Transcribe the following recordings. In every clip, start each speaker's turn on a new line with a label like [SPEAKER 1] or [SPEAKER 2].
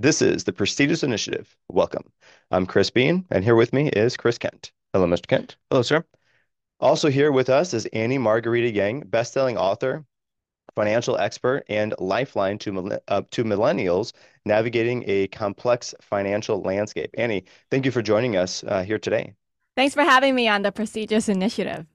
[SPEAKER 1] This is the Prestigious Initiative. Welcome. I'm Chris Bean, and here with me is Chris Kent. Hello, Mr. Kent.
[SPEAKER 2] Hello, sir.
[SPEAKER 1] Also here with us is Annie Margarita Yang, best-selling author, financial expert, and lifeline to uh, to millennials navigating a complex financial landscape. Annie, thank you for joining us uh, here today.
[SPEAKER 3] Thanks for having me on the Prestigious Initiative.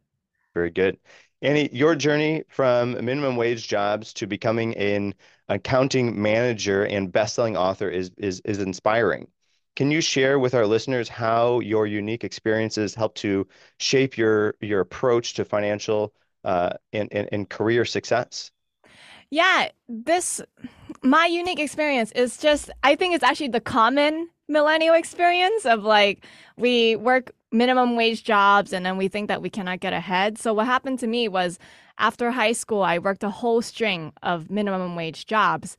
[SPEAKER 1] Very good. Annie, your journey from minimum wage jobs to becoming an accounting manager and best-selling author is is is inspiring. Can you share with our listeners how your unique experiences help to shape your your approach to financial uh, and, and, and career success?
[SPEAKER 3] Yeah, this my unique experience is just I think it's actually the common millennial experience of like we work minimum wage jobs and then we think that we cannot get ahead. So what happened to me was after high school I worked a whole string of minimum wage jobs.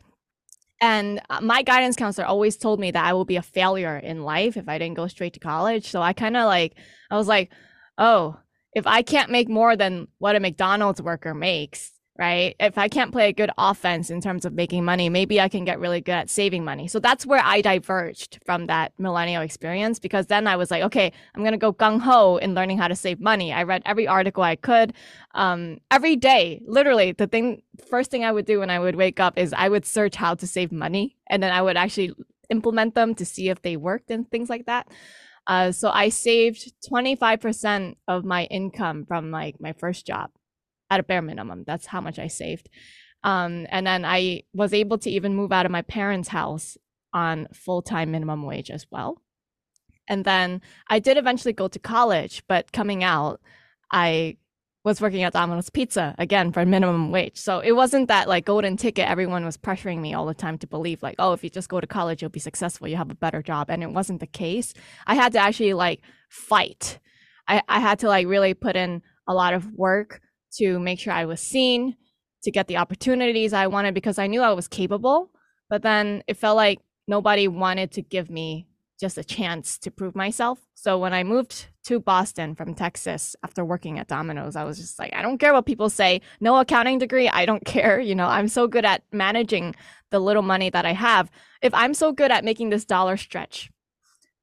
[SPEAKER 3] And uh, my guidance counselor always told me that I will be a failure in life if I didn't go straight to college. So I kind of like I was like, "Oh, if I can't make more than what a McDonald's worker makes, right? If I can't play a good offense in terms of making money, maybe I can get really good at saving money. So that's where I diverged from that millennial experience because then I was like, okay, I'm going to go gung ho in learning how to save money. I read every article I could um, every day. Literally, the thing, first thing I would do when I would wake up is I would search how to save money and then I would actually implement them to see if they worked and things like that. Uh, so I saved 25% of my income from like my first job at a bare minimum. That's how much I saved. Um, and then I was able to even move out of my parents' house on full time minimum wage as well. And then I did eventually go to college, but coming out, I was working at Domino's Pizza again for minimum wage. So it wasn't that like golden ticket. Everyone was pressuring me all the time to believe like, oh, if you just go to college, you'll be successful. You have a better job. And it wasn't the case. I had to actually like fight. I, I had to like really put in a lot of work to make sure I was seen, to get the opportunities I wanted because I knew I was capable. But then it felt like nobody wanted to give me just a chance to prove myself. So when I moved to Boston from Texas after working at Domino's, I was just like, I don't care what people say. No accounting degree, I don't care. You know, I'm so good at managing the little money that I have. If I'm so good at making this dollar stretch,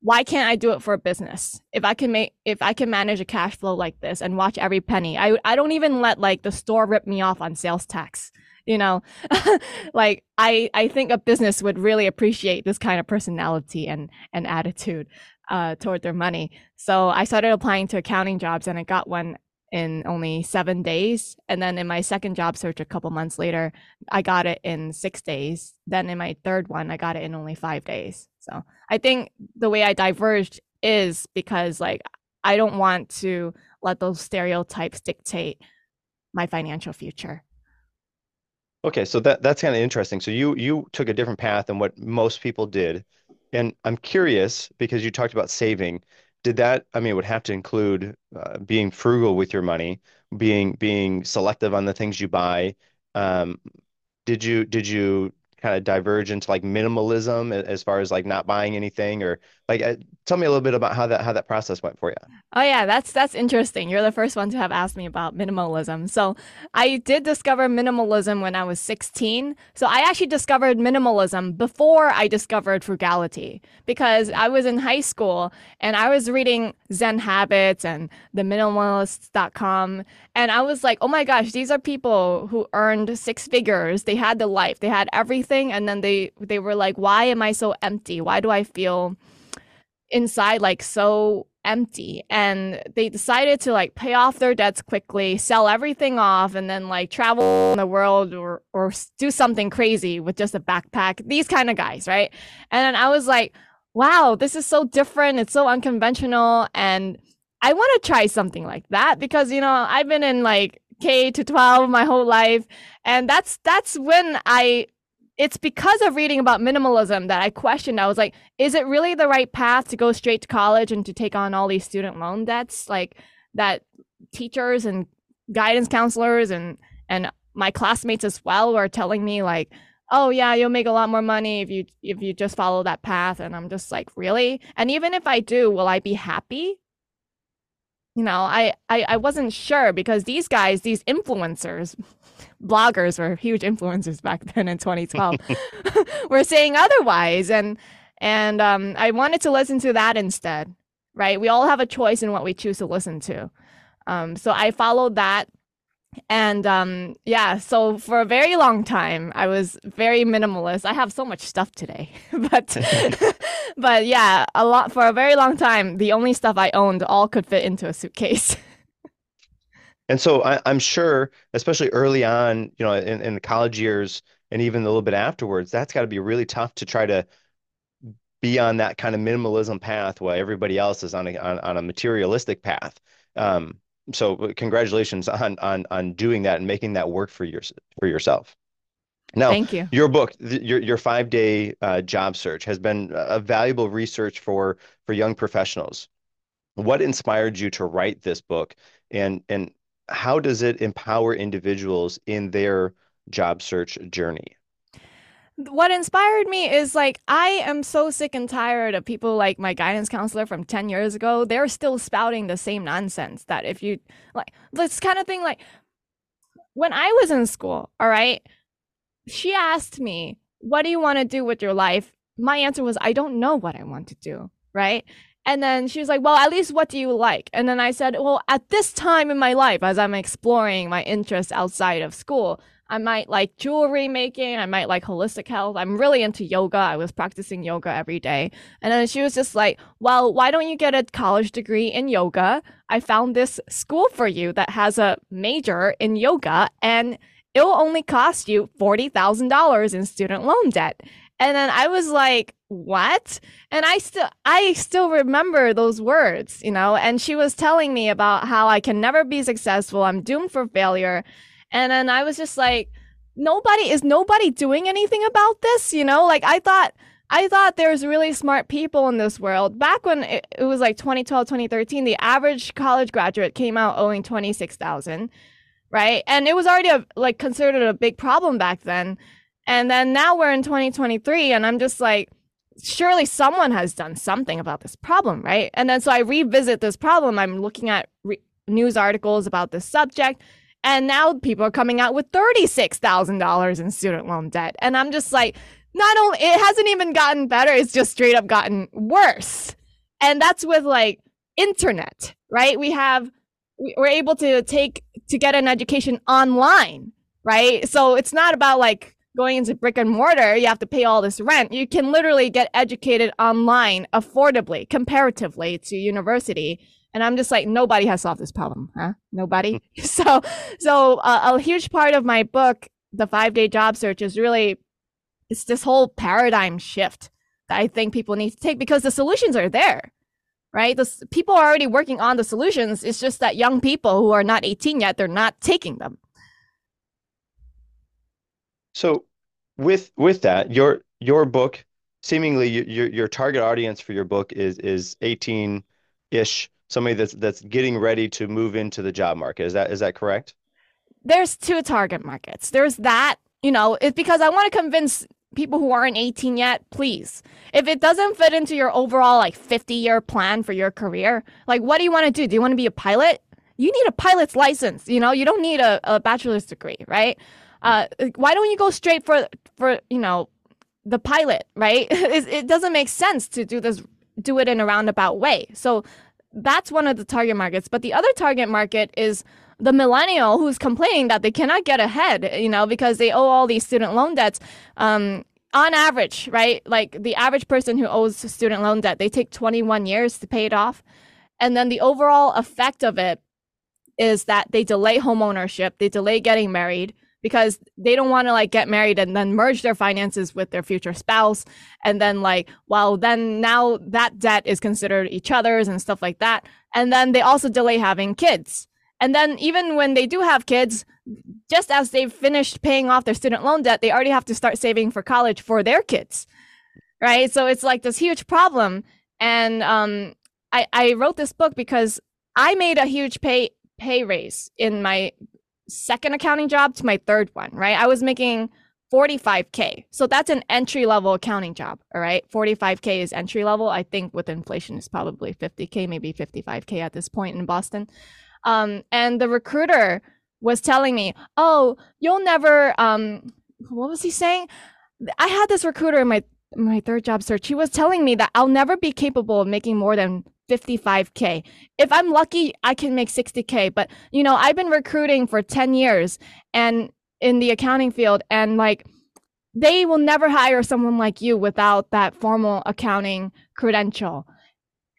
[SPEAKER 3] why can't I do it for a business? If I can make, if I can manage a cash flow like this and watch every penny, I, I don't even let like the store rip me off on sales tax. You know, like I, I think a business would really appreciate this kind of personality and, and attitude, uh, toward their money. So I started applying to accounting jobs and I got one in only seven days. And then in my second job search a couple months later, I got it in six days. Then in my third one, I got it in only five days. So I think the way I diverged is because like I don't want to let those stereotypes dictate my financial future.
[SPEAKER 1] Okay, so that that's kind of interesting. So you you took a different path than what most people did. And I'm curious because you talked about saving did that i mean it would have to include uh, being frugal with your money being being selective on the things you buy um, did you did you kind of diverge into like minimalism as far as like not buying anything or like uh, tell me a little bit about how that how that process went for you
[SPEAKER 3] oh yeah that's that's interesting. You're the first one to have asked me about minimalism. So i did discover minimalism when i was 16 so i actually discovered minimalism before i discovered frugality because i was in high school and i was reading zen habits and the minimalists.com and i was like oh my gosh these are people who earned six figures. They had the life. They had everything. And then they they were like why am i so empty? Why do i feel inside like so empty. And they decided to like pay off their debts quickly sell everything off and then like travel the world or or do something crazy with just a backpack. These kind of guys right? And i was like wow this is so different. It's so unconventional. And i want to try something like that because you know i've been in like k to 12 my whole life. And that's that's when i it's because of reading about minimalism that I questioned. I was like, is it really the right path to go straight to college and to take on all these student loan debts? Like that teachers and guidance counselors and and my classmates as well were telling me like, oh yeah, you'll make a lot more money if you if you just follow that path. And I'm just like, really? And even if I do, will I be happy? you know, I, I, I wasn't sure because these guys, these influencers, bloggers were huge influencers back then in 2012, were saying otherwise. And, and um, I wanted to listen to that instead, right? We all have a choice in what we choose to listen to. Um, so I followed that and um yeah so for a very long time i was very minimalist i have so much stuff today but but yeah a lot for a very long time the only stuff i owned all could fit into a suitcase
[SPEAKER 1] and so I, am sure especially early on you know in, in the college years and even a little bit afterwards that's got to be really tough to try to be on that kind of minimalism path while everybody else is on a on, on a materialistic path um so uh, congratulations on on on doing that and making that work for your for yourself. Now,
[SPEAKER 3] thank you.
[SPEAKER 1] Your book, your your five day uh, job search, has been a valuable research for for young professionals. What inspired you to write this book, and and how does it empower individuals in their job search journey?
[SPEAKER 3] what inspired me is like I am so sick and tired of people like my guidance counselor from 10 years ago. They're still spouting the same nonsense that if you like this kind of thing like when I was in school, all right, she asked me, "What do you want to do with your life?" My answer was, "I don't know what I want to do." Right? And then she was like, Well, at least what do you like? And then I said, Well, at this time in my life, as I'm exploring my interests outside of school, I might like jewelry making. I might like holistic health. I'm really into yoga. I was practicing yoga every day. And then she was just like, well, why don't you get a college degree in yoga? I found this school for you that has a major in yoga and it'll only cost you $40,000 in student loan debt. And then I was like, what? And I still, I still remember those words, you know, and she was telling me about how I can never be successful. I'm doomed for failure. And then I was just like, nobody is nobody doing anything about this, you know? Like I thought I thought there was really smart people in this world. Back when it, it was like 2012, 2013, the average college graduate came out owing 26,000, right? And it was already a, like considered a big problem back then. And then now we're in 2023 and I'm just like surely someone has done something about this problem, right? And then so I revisit this problem. I'm looking at re- news articles about this subject and now people are coming out with $36,000 in student loan debt. And I'm just like, not only, it hasn't even gotten better, it's just straight up gotten worse. And that's with like internet, right? We have, we're able to take, to get an education online, right? So it's not about like going into brick and mortar, you have to pay all this rent. You can literally get educated online affordably, comparatively to university and I'm just like, nobody has solved this problem, huh? Nobody. so, so uh, a huge part of my book, the five day job search, is really it's this whole paradigm shift that I think people need to take because the solutions are there, right? The people are already working on the solutions. It's just that young people who are not 18 yet, they're not taking them.
[SPEAKER 1] So, with with that, your your book, seemingly your your target audience for your book is is 18 ish somebody that's that's getting ready to move into the job market. Is that is that correct?
[SPEAKER 3] There's two target markets. There's that, you know, it's because I want to convince people who aren't 18 yet, please. If it doesn't fit into your overall like 50 year plan for your career, like what do you want to do? Do you want to be a pilot? You need a pilot's license. You know, you don't need a, a bachelor's degree, right? Uh, why don't you go straight for for you know the pilot, right? it, it doesn't make sense to do this, do it in a roundabout way. So that's one of the target markets. But the other target market is the millennial who's complaining that they cannot get ahead, you know, because they owe all these student loan debts. Um, on average, right? Like the average person who owes student loan debt, they take 21 years to pay it off. And then the overall effect of it is that they delay home ownership, they delay getting married, because they don't want to like get married and then merge their finances with their future spouse. And then like well then now that debt is considered each other's and stuff like that. And then they also delay having kids. And then even when they do have kids just as they've finished paying off their student loan debt they already have to start saving for college for their kids right? So it's like this huge problem. And um i i wrote this book because i made a huge pay pay raise in my second accounting job to my third one, right? I was making 45k. So that's an entry level accounting job. All right. 45k is entry level. I think with inflation is probably 50k, maybe 55k at this point in Boston. Um, and the recruiter was telling me, "Oh, you'll never um what was he saying? I had this recruiter in my my third job search. He was telling me that I'll never be capable of making more than 55k. If I'm lucky, I can make 60k, but you know, I've been recruiting for 10 years and in the accounting field and like they will never hire someone like you without that formal accounting credential.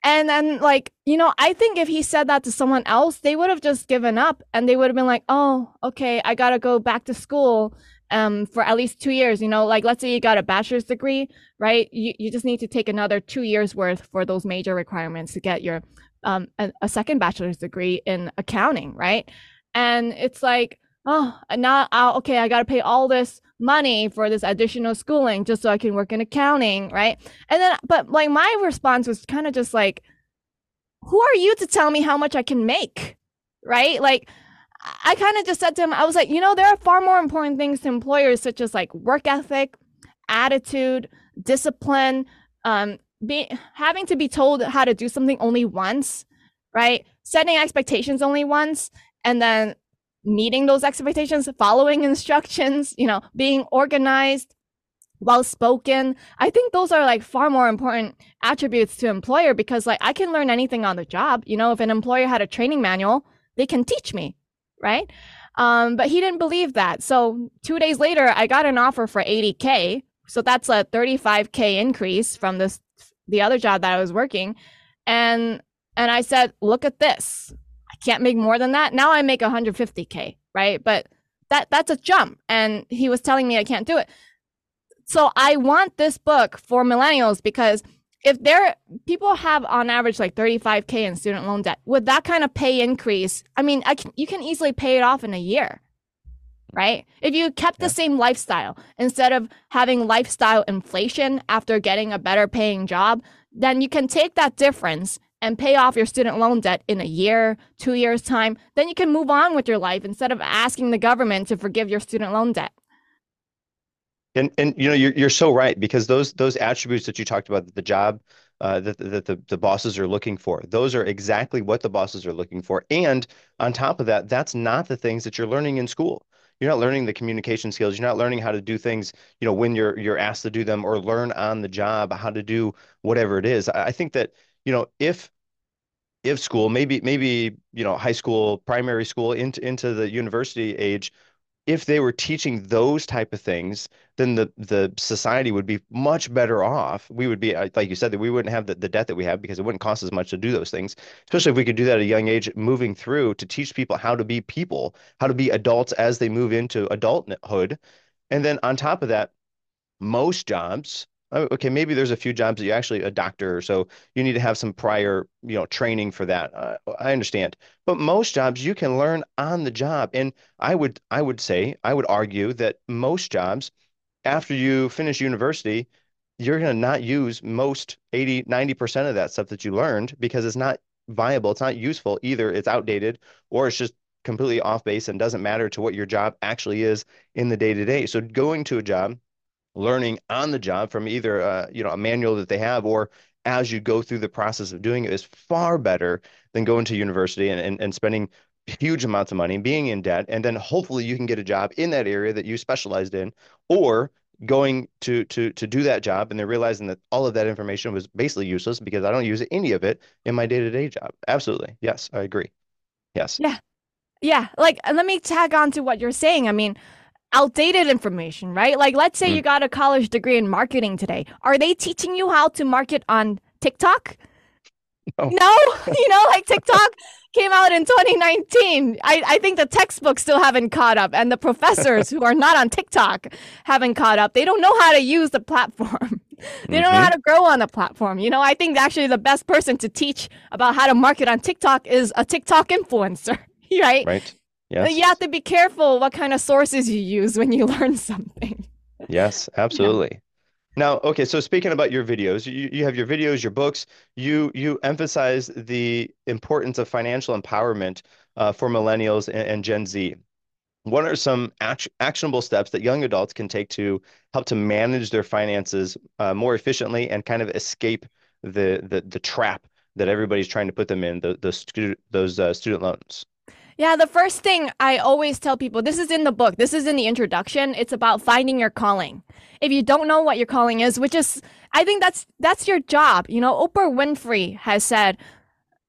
[SPEAKER 3] And then, like, you know, I think if he said that to someone else, they would have just given up and they would have been like, oh, okay, I got to go back to school um, for at least two years. You know, like, let's say you got a bachelor's degree, right? You, you just need to take another two years worth for those major requirements to get your um, a, a second bachelor's degree in accounting, right? And it's like, oh, now, I'll, okay, I got to pay all this money for this additional schooling just so I can work in accounting, right? And then, but like my response was kind of just like, who are you to tell me how much I can make, right? Like, I kind of just said to him, I was like, you know, there are far more important things to employers, such as like work ethic, attitude, discipline, um, be, having to be told how to do something only once, right? Setting expectations only once, and then meeting those expectations, following instructions, you know, being organized, well spoken. I think those are like far more important attributes to employer because like I can learn anything on the job. You know, if an employer had a training manual, they can teach me, right? Um, but he didn't believe that. So two days later, I got an offer for 80k. So that's a 35k increase from this the other job that I was working. And and I said, look at this I can't make more than that. Now I make 150k, right? But that that's a jump. And he was telling me I can't do it. So I want this book for millennials because if there people have on average like 35k in student loan debt with that kind of pay increase, I mean, I can, you can easily pay it off in a year. Right? If you kept the same lifestyle instead of having lifestyle inflation after getting a better paying job, then you can take that difference and pay off your student loan debt in a year, two years' time, then you can move on with your life instead of asking the government to forgive your student loan debt.
[SPEAKER 1] And and you know you're you're so right because those those attributes that you talked about the job uh, that that the, the bosses are looking for those are exactly what the bosses are looking for. And on top of that that's not the things that you're learning in school. You're not learning the communication skills. You're not learning how to do things you know when you're you're asked to do them or learn on the job how to do whatever it is. I think that you know, if if school, maybe maybe you know, high school, primary school, into into the university age, if they were teaching those type of things, then the the society would be much better off. We would be, uh, like you said, that we wouldn't have the, the debt that we have because it wouldn't cost as much to do those things. Especially if we could do that at a young age, moving through to teach people how to be people, how to be adults as they move into adulthood. And then on top of that, most jobs okay, maybe there's a few jobs that you actually a doctor, so you need to have some prior, you know, training for that. Uh, I understand, but most jobs you can learn on the job, and I would I would say I would argue that most jobs, after you finish university, you're going to not use most 80, 90% of that stuff that you learned because it's not viable, it's not useful either, it's outdated or it's just completely off base and doesn't matter to what your job actually is in the day to day. So going to a job learning on the job from either uh, you know a manual that they have or as you go through the process of doing it is far better than going to university and, and, and spending huge amounts of money being in debt and then hopefully you can get a job in that area that you specialized in or going to to to do that job and then realizing that all of that information was basically useless because I don't use any of it in my day-to-day job. Absolutely. Yes, I agree. Yes.
[SPEAKER 3] Yeah. Yeah, like let me tag on to what you're saying. I mean, outdated information, right? Like, let's say mm. you got a college degree in marketing today. Are they teaching you how to market on TikTok? No, no? you know, like TikTok came out in 2019. I, I think the textbooks still haven't caught up, and the professors who are not on TikTok haven't caught up. They don't know how to use the platform. they don't mm-hmm. know how to grow on the platform. You know, I think actually the best person to teach about how to market on TikTok is a TikTok influencer, right?
[SPEAKER 1] Right.
[SPEAKER 3] Yes. You have to be careful what kind of sources you use when you learn something.
[SPEAKER 1] Yes, absolutely. Yeah. Now, okay, so speaking about your videos, you, you have your videos, your books, you you emphasize the importance of financial empowerment uh, for millennials and, and Gen Z. what are some act actionable steps that young adults can take to help to manage their finances uh, more efficiently and kind of escape the the the trap that everybody's trying to put them in the the stu those uh, student loans?
[SPEAKER 3] Yeah, the first thing I always tell people this is in the book, this is in the introduction. It's about finding your calling. If you don't know what your calling is, which is, I think that's that's your job. You know, Oprah Winfrey has said,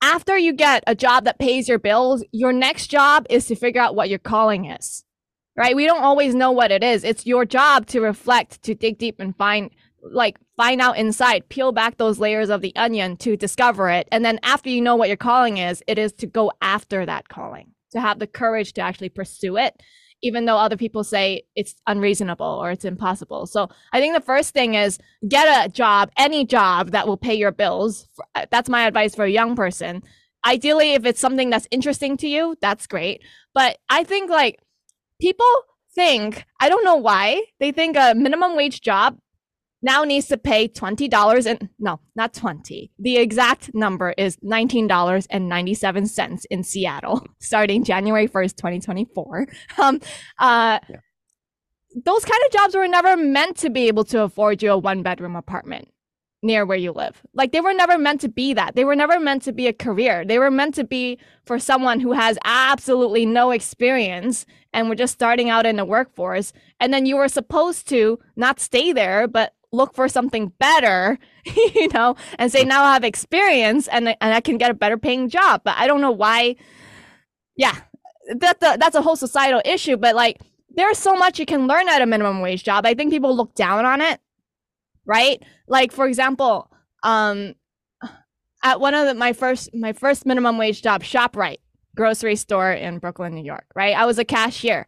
[SPEAKER 3] after you get a job that pays your bills, your next job is to figure out what your calling is. Right? We don't always know what it is. It's your job to reflect, to dig deep and find like find out inside, peel back those layers of the onion to discover it. And then after you know what your calling is, it is to go after that calling, to have the courage to actually pursue it even though other people say it's unreasonable or it's impossible. So I think the first thing is get a job, any job that will pay your bills. Uh, that's my advice for a young person. Ideally, if it's something that's interesting to you, that's great. But I think like people think, I don't know why, they think a minimum wage job now needs to pay $20 and no, not 20. The exact number is $19.97 in Seattle starting January 1st, 2024. Um, uh, yeah. Those kind of jobs were never meant to be able to afford you a one bedroom apartment near where you live. Like they were never meant to be that. They were never meant to be a career. They were meant to be for someone who has absolutely no experience and we're just starting out in the workforce. And then you were supposed to not stay there, but look for something better, you know, and say now I have experience and and I can get a better paying job. But I don't know why. Yeah, that the, that's a whole societal issue. But like, there's so much you can learn at a minimum wage job. I think people look down on it, right? Like for example, um, at one of the, my first my first minimum wage job, Shoprite grocery store in Brooklyn, New York. Right, I was a cashier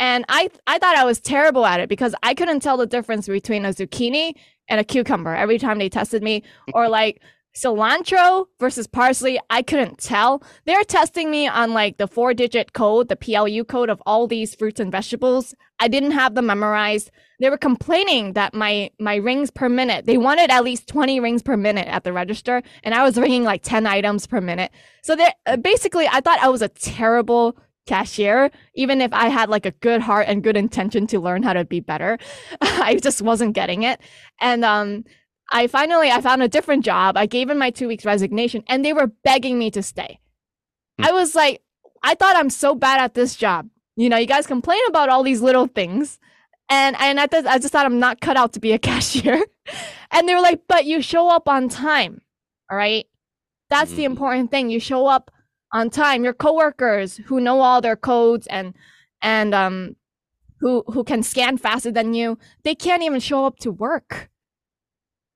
[SPEAKER 3] and I I thought I was terrible at it because I couldn't tell the difference between a zucchini and a cucumber every time they tested me or like cilantro versus parsley i couldn't tell. They're testing me on like the four digit code the plu code of all these fruits and vegetables. I didn't have them memorized. They were complaining that my my rings per minute they wanted at least 20 rings per minute at the register and i was ringing like 10 items per minute. So they uh, basically i thought i was a terrible cashier, even if I had like a good heart and good intention to learn how to be better. I just wasn't getting it. And um I finally I found a different job. I gave in my 2 weeks resignation and they were begging me to stay. Hmm. I was like I thought I'm so bad at this job. You know, you guys complain about all these little things. And and I th- I just thought I'm not cut out to be a cashier. and they were like, "But you show up on time." All right? That's mm-hmm. the important thing. You show up on time. Your coworkers who know all their codes and and um who who can scan faster than you they can't even show up to work.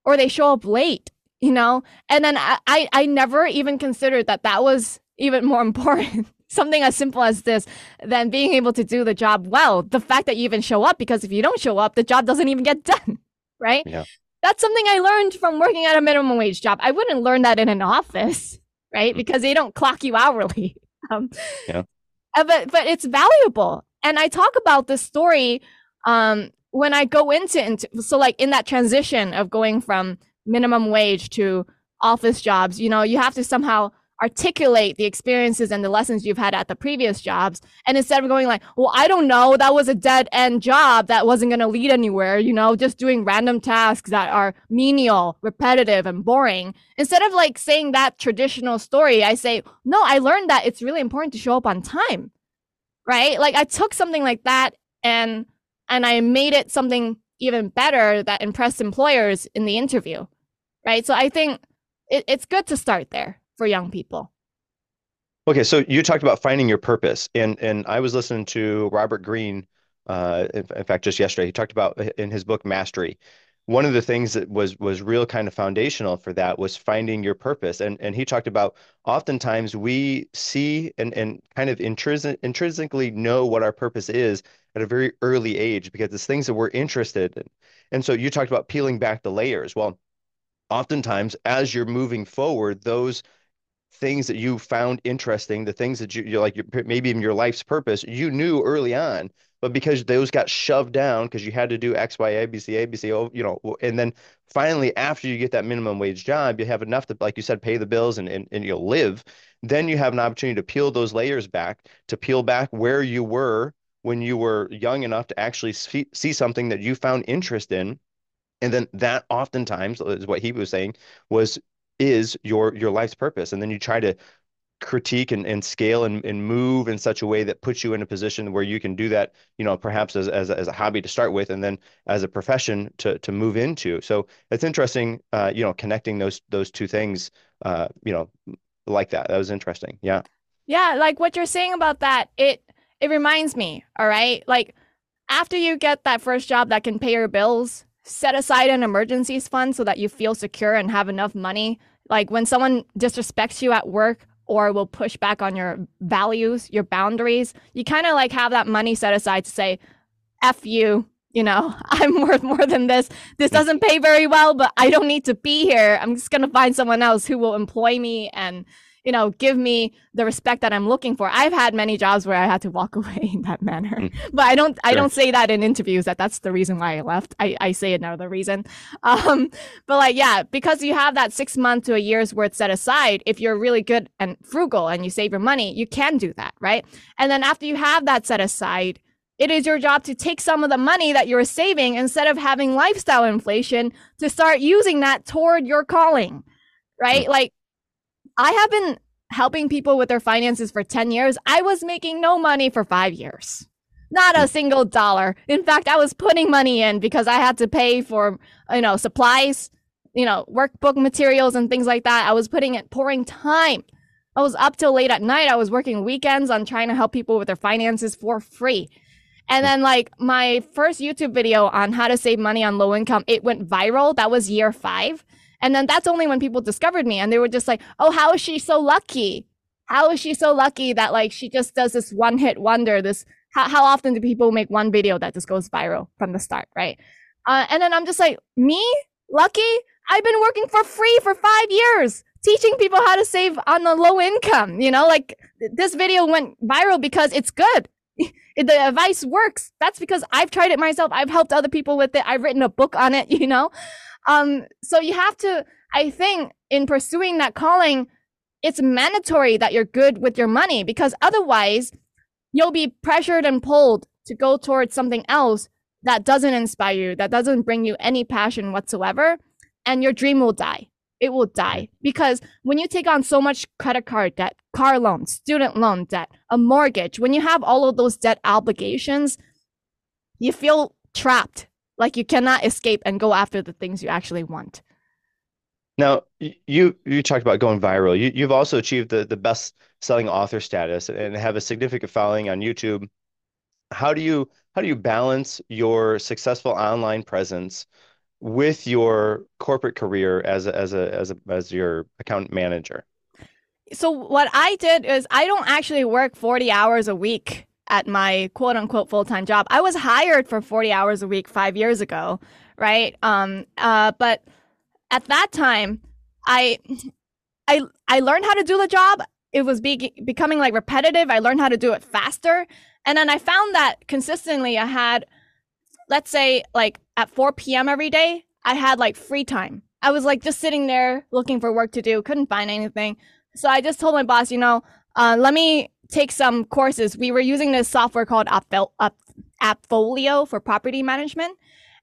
[SPEAKER 3] Or they show up late you know? And then i i, I never even considered that that was even more important something as simple as this than being able to do the job well. The fact that you even show up because if you don't show up the job doesn't even get done right? Yeah. that's something i learned from working at a minimum wage job. I wouldn't learn that in an office right? Mm-hmm. Because they don't clock you hourly. Um, yeah. Uh, but but it's valuable, and I talk about this story um, when I go into, into so like in that transition of going from minimum wage to office jobs. You know, you have to somehow articulate the experiences and the lessons you've had at the previous jobs. And instead of going like, well, I don't know, that was a dead end job that wasn't going to lead anywhere, you know, just doing random tasks that are menial, repetitive, and boring. Instead of like saying that traditional story, I say, no, I learned that it's really important to show up on time. Right? Like I took something like that and and I made it something even better that impressed employers in the interview. Right? So I think it, it's good to start there for young people.
[SPEAKER 1] Okay, so you talked about finding your purpose, and and I was listening to Robert Greene, uh, in, in fact, just yesterday. He talked about in his book Mastery. One of the things that was was real kind of foundational for that was finding your purpose, and and he talked about oftentimes we see and and kind of intrinsic, intrinsically know what our purpose is at a very early age because it's things that we're interested in. And so you talked about peeling back the layers. Well, oftentimes as you're moving forward, those things that you found interesting, the things that you, you like, your, maybe even your life's purpose, you knew early on, but because those got shoved down because you had to do X, Y, A, B, C, A, B, C, O, you know, and then finally after you get that minimum wage job, you have enough to, like you said, pay the bills and, and, and you'll live. Then you have an opportunity to peel those layers back, to peel back where you were when you were young enough to actually see, see something that you found interest in. And then that oftentimes is what he was saying was is your your life's purpose. And then you try to critique and, and scale and, and move in such a way that puts you in a position where you can do that, you know, perhaps as, as, as a hobby to start with, and then as a profession to, to move into. So it's interesting, uh, you know, connecting those, those two things, uh, you know, like that. That was interesting. Yeah.
[SPEAKER 3] Yeah. Like what you're saying about that, it, it reminds me, all right, like after you get that first job that can pay your bills, set aside an emergencies fund so that you feel secure and have enough money. Like when someone disrespects you at work or will push back on your values, your boundaries, you kind of like have that money set aside to say, F you, you know, I'm worth more than this. This doesn't pay very well, but I don't need to be here. I'm just going to find someone else who will employ me and you know, give me the respect that I'm looking for. I've had many jobs where I had to walk away in that manner, mm. but I don't, sure. I don't say that in interviews that that's the reason why I left. I, I say another reason. Um, but like, yeah, because you have that six month to a year's worth set aside, if you're really good and frugal and you save your money, you can do that. Right. And then after you have that set aside, it is your job to take some of the money that you're saving instead of having lifestyle inflation to start using that toward your calling. Right. Mm. Like I have been helping people with their finances for 10 years. I was making no money for five years. Not a hmm. single dollar. In fact, I was putting money in because I had to pay for, you know, supplies, you know, workbook materials and things like that. I was putting it, pouring time. I was up till late at night. I was working weekends on trying to help people with their finances for free. And hmm. then like my first YouTube video on how to save money on low income, it went viral. That was year five. And then that's only when people discovered me and they were just like, oh, how is she so lucky? How is she so lucky that like she just does this one hit wonder? This, how, how often do people make one video that just goes viral from the start, right? Uh, and then I'm just like, me? Lucky? I've been working for free for five years teaching people how to save on a low income. You know, like this video went viral because it's good. the advice works. That's because I've tried it myself. I've helped other people with it. I've written a book on it, you know? Um, so you have to, I think, in pursuing that calling, it's mandatory that you're good with your money because otherwise you'll be pressured and pulled to go towards something else that doesn't inspire you, that doesn't bring you any passion whatsoever, and your dream will die. It will die because when you take on so much credit card debt, car loan, student loan debt, a mortgage, when you have all of those debt obligations, you feel trapped like you cannot escape and go after the things you actually want.
[SPEAKER 1] Now, you you talked about going viral. You you've also achieved the the best selling author status and have a significant following on YouTube. How do you how do you balance your successful online presence with your corporate career as a, as a as a as your account manager?
[SPEAKER 3] So what I did is I don't actually work 40 hours a week at my quote unquote full time job. I was hired for 40 hours a week five years ago, right? Um, uh, but at that time, I, I, I learned how to do the job. It was be- becoming like repetitive. I learned how to do it faster. And then I found that consistently I had, let's say, like at 4 p.m. every day, I had like free time. I was like just sitting there looking for work to do, couldn't find anything. So I just told my boss, you know, uh, let me take some courses. We were using this software called Appfolio for property management.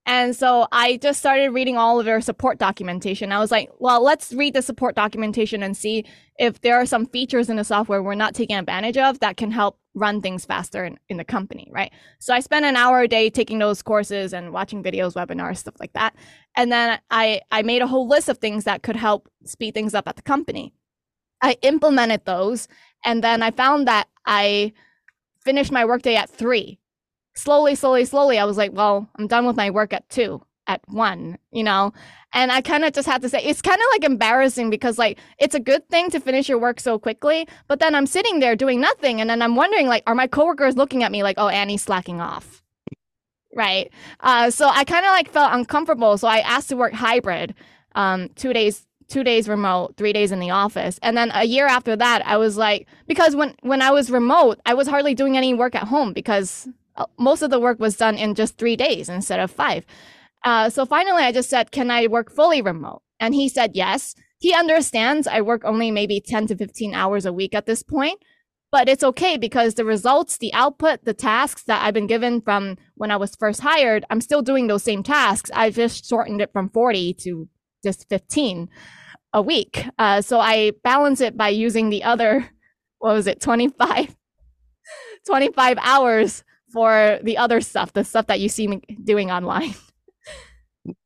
[SPEAKER 3] And so I just started reading all of their support documentation. I was like, well, let's read the support documentation and see if there are some features in the software we're not taking advantage of that can help run things faster in, in the company, right? So I spent an hour a day taking those courses and watching videos, webinars, stuff like that. And then I, I made a whole list of things that could help speed things up at the company. I implemented those and then I found that I finished my workday at three. Slowly, slowly, slowly, I was like, well, I'm done with my work at two, at one, you know? And I kind of just had to say, it's kind of like embarrassing because, like, it's a good thing to finish your work so quickly. But then I'm sitting there doing nothing. And then I'm wondering, like, are my coworkers looking at me like, oh, Annie's slacking off? Right. Uh, so I kind of like felt uncomfortable. So I asked to work hybrid, um, two days two days remote, three days in the office. And then a year after that, I was like, because when, when I was remote, I was hardly doing any work at home because uh, most of the work was done in just three days instead of five. Uh, so finally, I just said, can I work fully remote? And he said, yes. He understands I work only maybe 10 to 15 hours a week at this point. but it's okay because the results, the output, the tasks that I've been given from when I was first hired, I'm still doing those same tasks. I just shortened it from 40 to just 15 a week. Uh, so I balance it by using the other, what was it, 25, 25 hours for the other stuff, the stuff that you see me doing online.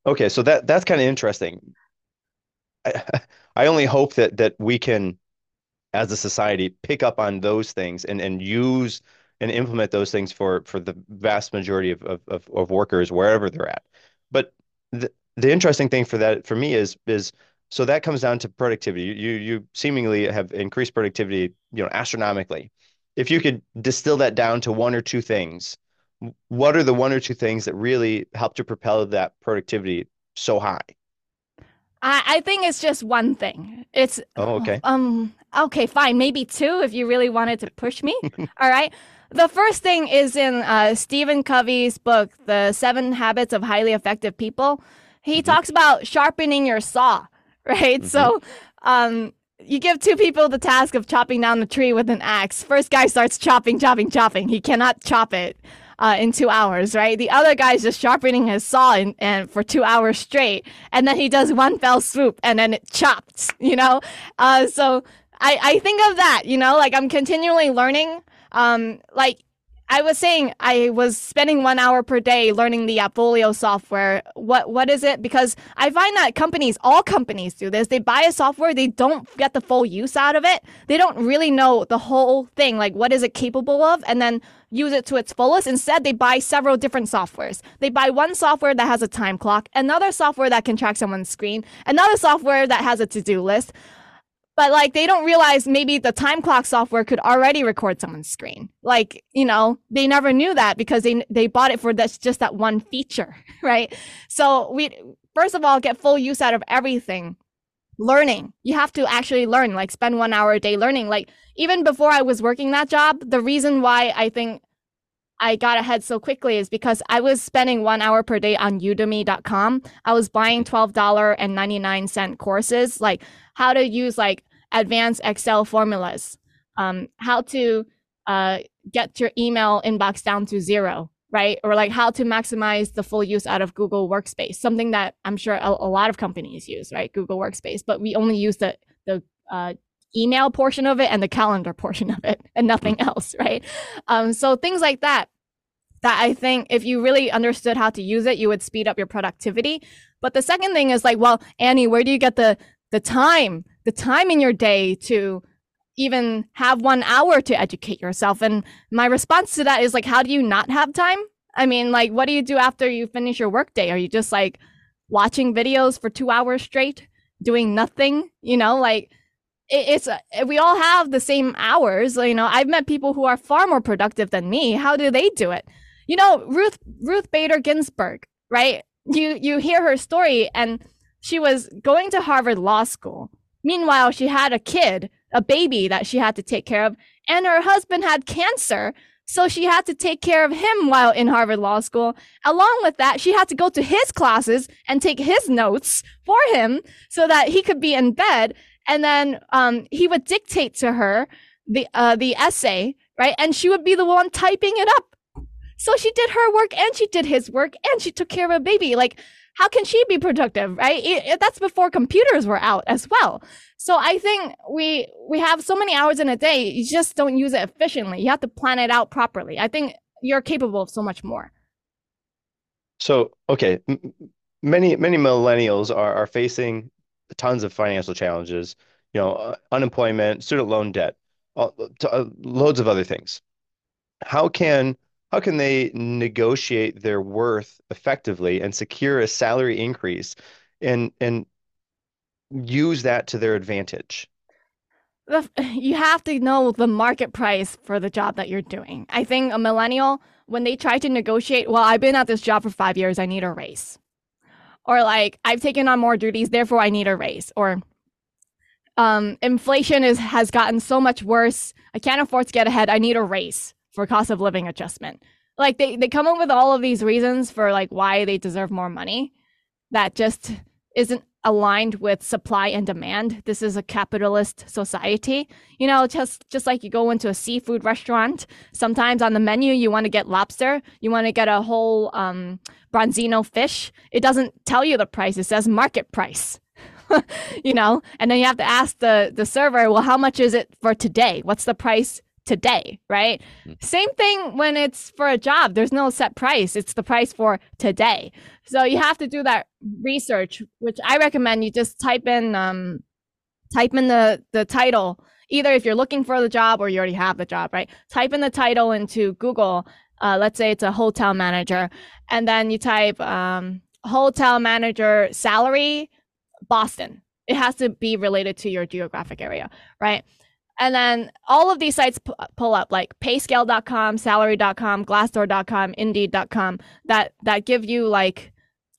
[SPEAKER 1] Okay, so that that's kind of interesting. I, I only hope that that we can as a society pick up on those things and and use and implement those things for for the vast majority of of, of workers wherever they're at. But the the interesting thing for that for me is is so that comes down to productivity. You you seemingly have increased productivity, you know, astronomically. If you could distill that down to one or two things, what are the one or two things that really help to propel that productivity so high?
[SPEAKER 3] I, I think it's just one thing. It's
[SPEAKER 1] oh okay.
[SPEAKER 3] Um okay, fine, maybe two if you really wanted to push me. All right. The first thing is in uh, Stephen Covey's book, The Seven Habits of Highly Effective People. He mm-hmm. talks about sharpening your saw, right? Mm-hmm. So, um, you give two people the task of chopping down the tree with an axe. First guy starts chopping, chopping, chopping. He cannot chop it uh, in two hours, right? The other guy's just sharpening his saw in, and for two hours straight, and then he does one fell swoop, and then it chops, you know. Uh, so I I think of that, you know, like I'm continually learning. Um, like I was saying I was spending one hour per day learning the Appfolio software. What what is it? Because I find that companies, all companies do this. They buy a software, they don't get the full use out of it. They don't really know the whole thing, like what is it capable of, and then use it to its fullest. Instead, they buy several different softwares. They buy one software that has a time clock, another software that can track someone's screen, another software that has a to-do list, but like they don't realize maybe the time clock software could already record someone's screen. Like you know they never knew that because they they bought it for this just that one feature right? So we first of all get full use out of everything. Learning. You have to actually learn like spend one hour a day learning. Like even before i was working that job the reason why i think I got ahead so quickly is because I was spending one hour per day on udemy.com. I was buying $12.99 courses, like how to use like advanced Excel formulas, um, how to uh, get your email inbox down to zero, right? Or like how to maximize the full use out of Google Workspace, something that I'm sure a, a lot of companies use, right? Google Workspace, but we only use the, the, uh, email portion of it and the calendar portion of it and nothing mm. else, right? Um, so things like that, that I think if you really understood how to use it, you would speed up your productivity. But the second thing is like, well, Annie, where do you get the the time, the time in your day to even have one hour to educate yourself? And my response to that is like, how do you not have time? I mean, like, what do you do after you finish your workday? Are you just like watching videos for two hours straight, doing nothing? You know, like it's uh, we all have the same hours you know i've met people who are far more productive than me how do they do it you know ruth ruth bader ginsburg right you you hear her story and she was going to harvard law school meanwhile she had a kid a baby that she had to take care of and her husband had cancer so she had to take care of him while in Harvard Law School. Along with that, she had to go to his classes and take his notes for him so that he could be in bed and then um, he would dictate to her the uh, the essay, right? And she would be the one typing it up. So she did her work and she did his work and she took care of a baby. Like, how can she be productive, right? It, that's before computers were out as well. So I think we we have so many hours in a day, you just don't use it efficiently. You have to plan it out properly. I think you're capable of so much more.
[SPEAKER 1] So okay, many many millennials are are facing tons of financial challenges, you know, uh, unemployment, student loan debt, uh, uh, loads of other things. How can how can they negotiate their worth effectively and secure a salary increase and and use that to their advantage?
[SPEAKER 3] You have to know the market price for the job that you're doing. I think a millennial, when they try to negotiate, well, I've been at this job for five years, I need a raise or like I've taken on more duties, therefore I need a raise, or um, inflation is has gotten so much worse. I can't afford to get ahead. I need a raise for cost of living adjustment. Like they, they come up with all of these reasons for like why they deserve more money that just isn't aligned with supply and demand. This is a capitalist society. You know, just just like you go into a seafood restaurant, sometimes on the menu you want to get lobster, you want to get a whole um, bronzino fish. It doesn't tell you the price; it says market price. you know, and then you have to ask the the server, well, how much is it for today? What's the price today, right? Mm. Same thing when it's for a job. There's no set price. It's the price for today. So you have to do that research, which I recommend you just type in um type in the the title. Either if you're looking for the job or you already have the job, right? Type in the title into Google. Uh, let's say it's a hotel manager, and then you type um, hotel manager salary Boston. It has to be related to your geographic area, right? And then all of these sites pull up like payscale.com, salary.com, glassdoor.com, indeed.com that that give you like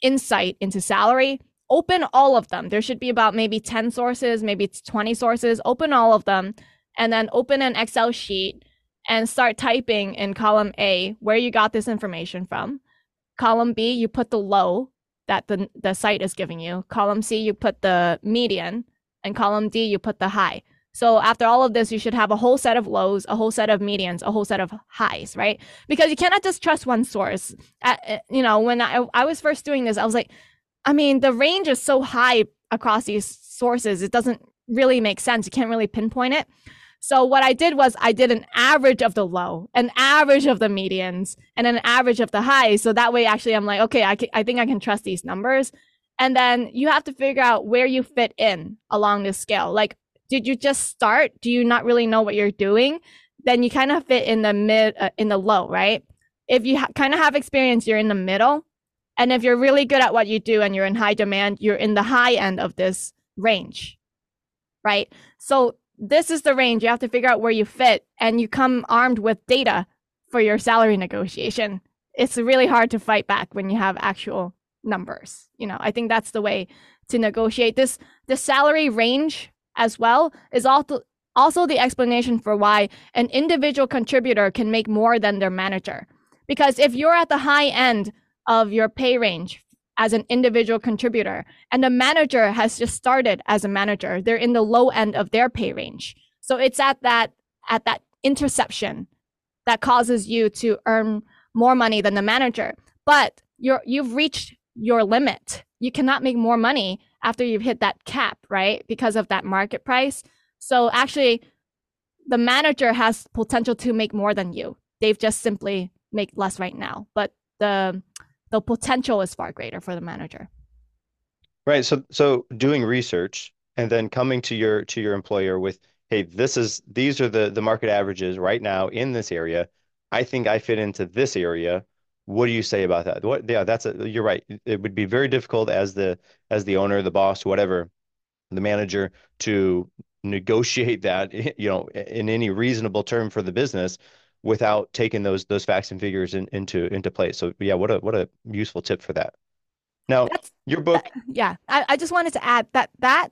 [SPEAKER 3] insight into salary. Open all of them. There should be about maybe 10 sources, maybe it's 20 sources. Open all of them and then open an Excel sheet and start typing in column A where you got this information from. Column B, you put the low that the the site is giving you. Column C, you put the median and column D, you put the high. So after all of this, you should have a whole set of lows, a whole set of medians, a whole set of highs, right? Because you cannot just trust one source. You know, when I, I was first doing this, I was like, I mean, the range is so high across these sources, it doesn't really make sense. You can't really pinpoint it. So what I did was I did an average of the low, an average of the medians, and an average of the highs. So that way, actually, I'm like, okay, I, can, I think I can trust these numbers. And then you have to figure out where you fit in along this scale. Like, did you just start? Do you not really know what you're doing? Then you kind of fit in the mid, uh, in the low, right? If you ha- kind of have experience, you're in the middle. And if you're really good at what you do and you're in high demand, you're in the high end of this range, right? So this is the range. You have to figure out where you fit and you come armed with data for your salary negotiation. It's really hard to fight back when you have actual numbers. You know, I think that's the way to negotiate this. The salary range as well is also also the explanation for why an individual contributor can make more than their manager. Because if you're at the high end of your pay range as an individual contributor and the manager has just started as a manager, they're in the low end of their pay range. So it's at that at that interception that causes you to earn more money than the manager. But you're you've reached your limit. You cannot make more money after you've hit that cap, right? Because of that market price. So actually, the manager has potential to make more than you. They've just simply make less right now, but the the potential is far greater for the manager.
[SPEAKER 1] Right. So so doing research and then coming to your to your employer with, hey, this is these are the the market averages right now in this area. I think I fit into this area what do you say about that? What? Yeah, that's a, you're right. It would be very difficult as the as the owner, the boss, whatever, the manager to negotiate that, you know, in any reasonable term for the business without taking those those facts and figures in, into into place. So yeah, what a what a useful tip for that. Now, That's, your book.
[SPEAKER 3] That, yeah, I, I just wanted to add that that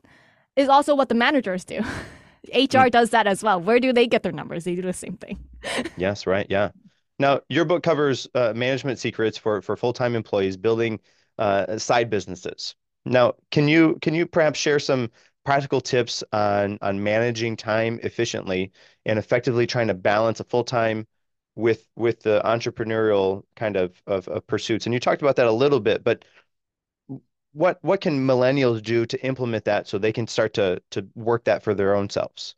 [SPEAKER 3] is also what the managers do. HR mm. does that as well. Where do they get their numbers? They do the same thing.
[SPEAKER 1] yes, right. Yeah. Now, your book covers uh, management secrets for for full time employees building uh, side businesses. Now, can you can you perhaps share some practical tips on on managing time efficiently and effectively trying to balance a full time with with the entrepreneurial kind of, of of pursuits? And you talked about that a little bit, but what what can millennials do to implement that so they can start to to work that for their own selves?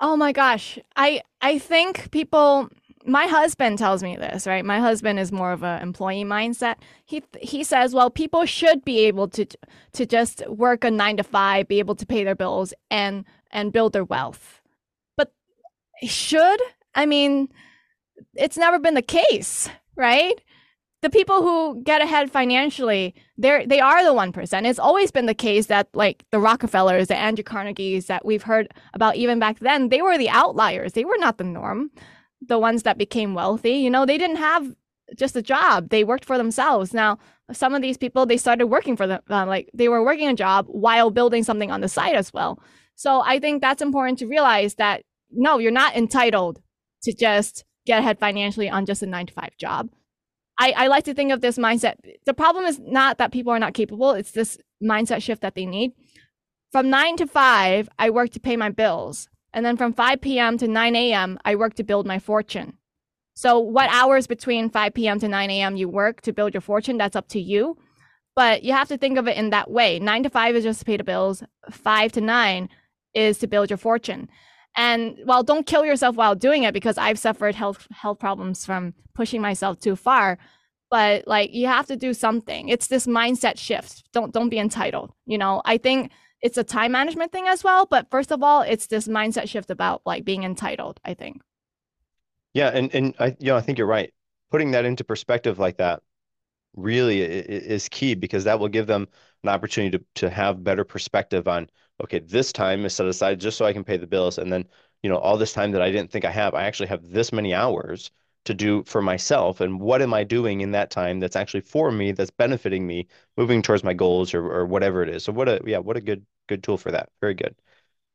[SPEAKER 3] Oh my gosh, I I think people my husband tells me this, right? My husband is more of an employee mindset. He he says, well, people should be able to to just work a nine to five, be able to pay their bills and and build their wealth. But should I mean, it's never been the case, right? The people who get ahead financially, they're they are the one percent. It's always been the case that like the Rockefellers, the Andrew Carnegies that we've heard about even back then, they were the outliers. They were not the norm the ones that became wealthy, you know, they didn't have just a job. They worked for themselves. Now, some of these people, they started working for them, uh, like they were working a job while building something on the side as well. So I think that's important to realize that no, you're not entitled to just get ahead financially on just a nine to five job. I, I like to think of this mindset. The problem is not that people are not capable, it's this mindset shift that they need. From nine to five, I work to pay my bills. And then from 5 p.m. to 9 a.m., I work to build my fortune. So, what hours between 5 p.m. to 9 a.m. you work to build your fortune, that's up to you. But you have to think of it in that way. Nine to five is just to pay the bills, five to nine is to build your fortune. And while don't kill yourself while doing it, because I've suffered health health problems from pushing myself too far. But like you have to do something. It's this mindset shift. Don't don't be entitled. You know, I think it's a time management thing as well. But first of all, it's this mindset shift about like being entitled, I think.
[SPEAKER 1] Yeah, and and I you know I think you're right. Putting that into perspective like that really is key because that will give them an opportunity to to have better perspective on okay, this time is set aside just so I can pay the bills and then you know all this time that I didn't think I have, I actually have this many hours to do for myself and what am I doing in that time that's actually for me that's benefiting me moving towards my goals or or whatever it is. So what a yeah, what a good good tool for that. Very good.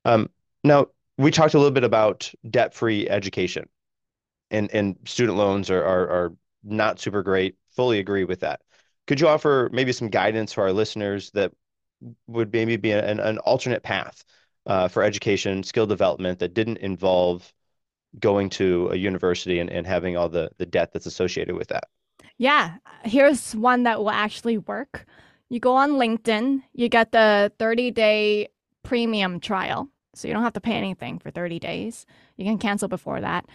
[SPEAKER 1] Um now we talked a little bit about debt-free education and and student loans are, are are not super great. Fully agree with that. Could you offer maybe some guidance for our listeners that would maybe be an, an alternate path uh, for education, skill development that didn't involve going to a university and, and having all the the debt that's associated with that?
[SPEAKER 3] Yeah, here's one that will actually work. You go on LinkedIn, you get the 30 day premium trial. So you don't have to pay anything for 30 days. You can cancel before that.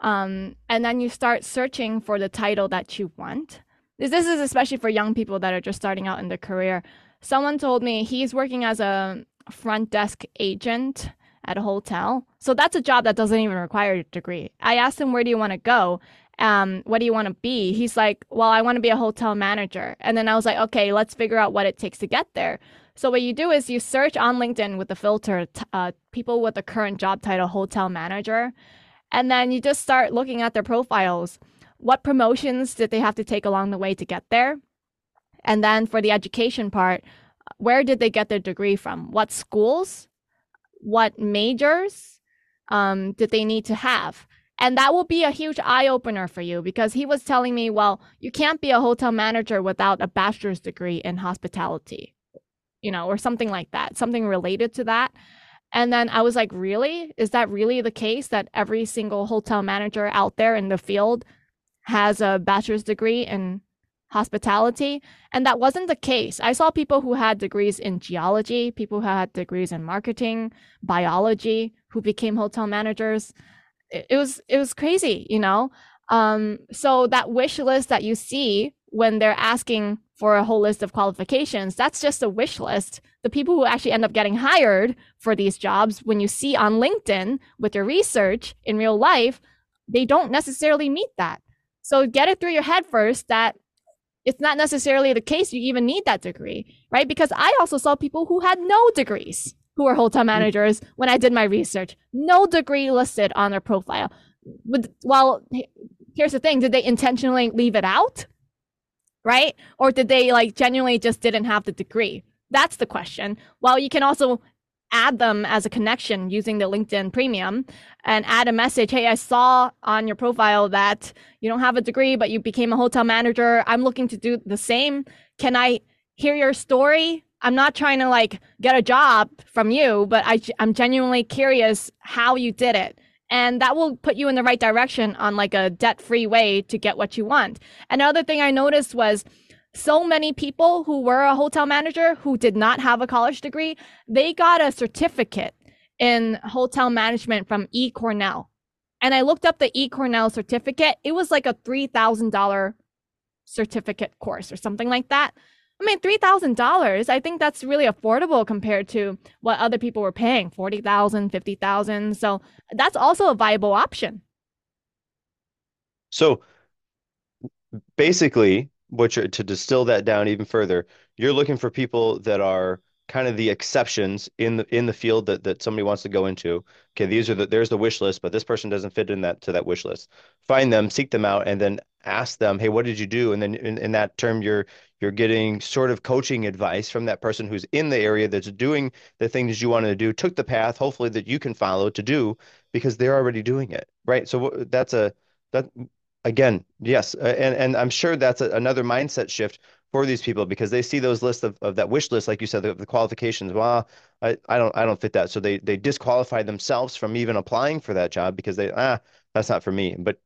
[SPEAKER 3] Um, and then you start searching for the title that you want. This, this is especially for young people that are just starting out in their career. Someone told me he's working as a front desk agent at a hotel. So that's a job that doesn't even require a degree. I asked him, Where do you want to go? Um, what do you want to be? He's like, Well, I want to be a hotel manager. And then I was like, Okay, let's figure out what it takes to get there. So what you do is you search on LinkedIn with the filter uh, people with the current job title hotel manager, and then you just start looking at their profiles. What promotions did they have to take along the way to get there? And then for the education part, where did they get their degree from? What schools? What majors um, did they need to have? And that will be a huge eye opener for you because he was telling me, well, you can't be a hotel manager without a bachelor's degree in hospitality, you know, or something like that, something related to that. And then I was like, really? Is that really the case that every single hotel manager out there in the field has a bachelor's degree in hospitality? And that wasn't the case. I saw people who had degrees in geology, people who had degrees in marketing, biology, who became hotel managers. It, was it was crazy, you know. Um, so that wish list that you see when they're asking for a whole list of qualifications, that's just a wish list. The people who actually end up getting hired for these jobs, when you see on LinkedIn with your research in real life, they don't necessarily meet that. So get it through your head first that it's not necessarily the case you even need that degree, right? Because I also saw people who had no degrees who were hotel mm. managers when I did my research, no degree listed on their profile. well, here's the thing did they intentionally leave it out? right? Or did they like genuinely just didn't have the degree? That's the question. Well, you can also add them as a connection using the LinkedIn premium and add a message. Hey, I saw on your profile that you don't have a degree, but you became a hotel manager. I'm looking to do the same. Can I hear your story? I'm not trying to like get a job from you, but I, I'm genuinely curious how you did it and that will put you in the right direction on like a debt free way to get what you want. Another thing I noticed was so many people who were a hotel manager who did not have a college degree, they got a certificate in hotel management from E Cornell. And I looked up the E Cornell certificate. It was like a $3,000 certificate course or something like that. I mean, three thousand dollars. I think that's really affordable compared to what other people were paying forty thousand, fifty thousand. So that's also a viable option.
[SPEAKER 1] So basically, you're to distill that down even further, you're looking for people that are kind of the exceptions in the in the field that that somebody wants to go into. Okay, these are the there's the wish list, but this person doesn't fit in that to that wish list. Find them, seek them out, and then ask them, hey, what did you do? And then in, in that term, you're you're getting sort of coaching advice from that person who's in the area that's doing the things you wanted to do, took the path, hopefully that you can follow to do because they're already doing it, right? So that's a that Again, yes, uh, and and I'm sure that's a, another mindset shift for these people because they see those lists of, of that wish list, like you said, the, the qualifications. Well, I, I don't I don't fit that, so they they disqualify themselves from even applying for that job because they ah that's not for me. But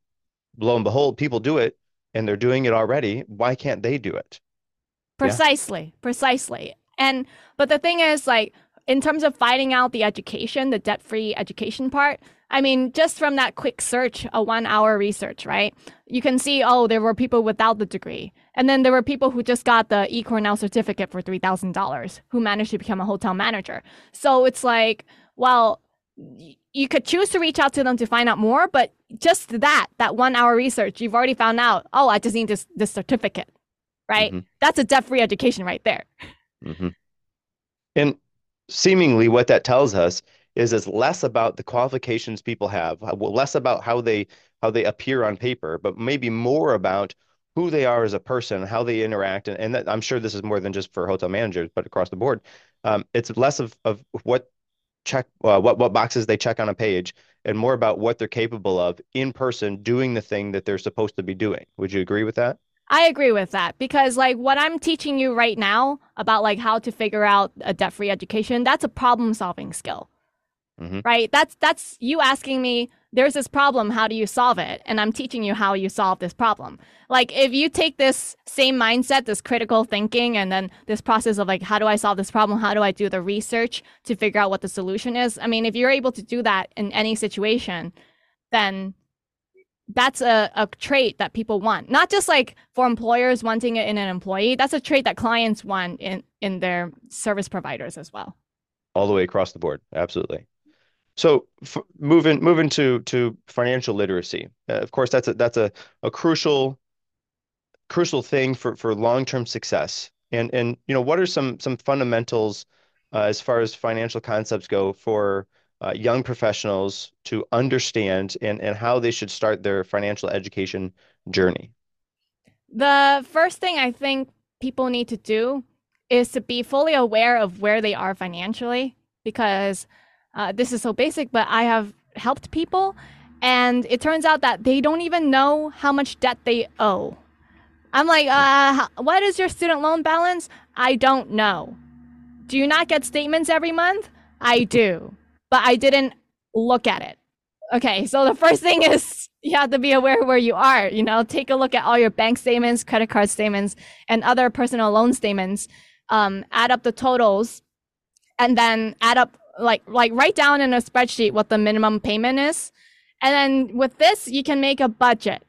[SPEAKER 1] lo and behold, people do it, and they're doing it already. Why can't they do it?
[SPEAKER 3] Precisely, yeah. precisely. And but the thing is, like in terms of finding out the education, the debt free education part, I mean, just from that quick search, a one hour research, right? You can see, oh, there were people without the degree. And then there were people who just got the eCornell certificate for $3,000 who managed to become a hotel manager. So it's like, well, you could choose to reach out to them to find out more, but just that, that one hour research, you've already found out, oh, I just need this, this certificate, right? Mm-hmm. That's a debt free education right there.
[SPEAKER 1] Mm-hmm. And seemingly what that tells us is is less about the qualifications people have, less about how they how they appear on paper, but maybe more about who they are as a person, how they interact, and, and that, I'm sure this is more than just for hotel managers, but across the board, um, it's less of of what check uh, what what boxes they check on a page, and more about what they're capable of in person, doing the thing that they're supposed to be doing. Would you agree with that?
[SPEAKER 3] I agree with that because like what I'm teaching you right now about like how to figure out a debt-free education, that's a problem solving skill. Mm-hmm. Right? That's that's you asking me there's this problem, how do you solve it? And I'm teaching you how you solve this problem. Like if you take this same mindset, this critical thinking and then this process of like how do I solve this problem? How do I do the research to figure out what the solution is? I mean, if you're able to do that in any situation, then that's a, a trait that people want. Not just like for employers wanting it in an employee that's a trait that clients want in in their service providers as well.
[SPEAKER 1] All the way across the board absolutely. So f- moving moving to to financial literacy uh, of course that's a that's a, a crucial crucial thing for for long-term success. And and you know what are some some fundamentals uh, as far as financial concepts go for uh, young professionals to understand and, and how they should start their financial education journey?
[SPEAKER 3] The first thing I think people need to do is to be fully aware of where they are financially because uh, this is so basic, but I have helped people and it turns out that they don't even know how much debt they owe. I'm like, uh, what is your student loan balance? I don't know. Do you not get statements every month? I do but I didn't look at it. Okay, so the first thing is you have to be aware where you are. You know, take a look at all your bank statements, credit card statements, and other personal loan statements. Um, add up the totals, and then add up like like write down in a spreadsheet what the minimum payment is, and then with this you can make a budget.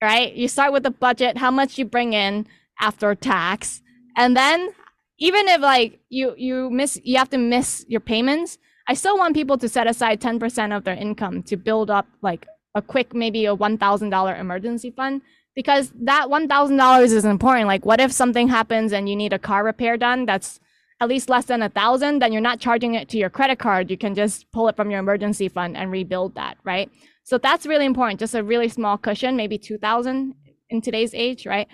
[SPEAKER 3] Right? You start with the budget, how much you bring in after tax, and then even if like you you miss you have to miss your payments I still want people to set aside 10% of their income to build up like a quick, maybe a $1,000 emergency fund because that $1,000 is important. Like, what if something happens and you need a car repair done that's at least less than a thousand, then you're not charging it to your credit card. You can just pull it from your emergency fund and rebuild that, right? So that's really important. Just a really small cushion, maybe 2000 in today's age, right?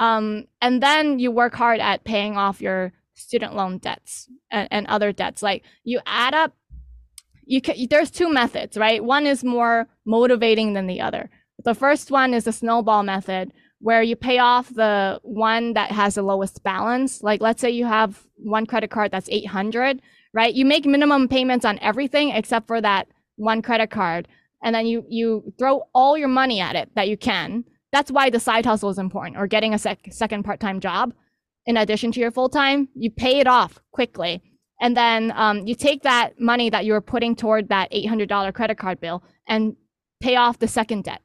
[SPEAKER 3] Um, and then you work hard at paying off your student loan debts and, and other debts. Like you add up, you can, there's two methods, right? One is more motivating than the other. The first one is the snowball method, where you pay off the one that has the lowest balance. Like let's say you have one credit card that's 800, right? You make minimum payments on everything except for that one credit card. And then you, you throw all your money at it that you can. That's why the side hustle is important or getting a sec- second part-time job in addition to your full time, you pay it off quickly. And then um, you take that money that you were putting toward that $800 credit card bill and pay off the second debt,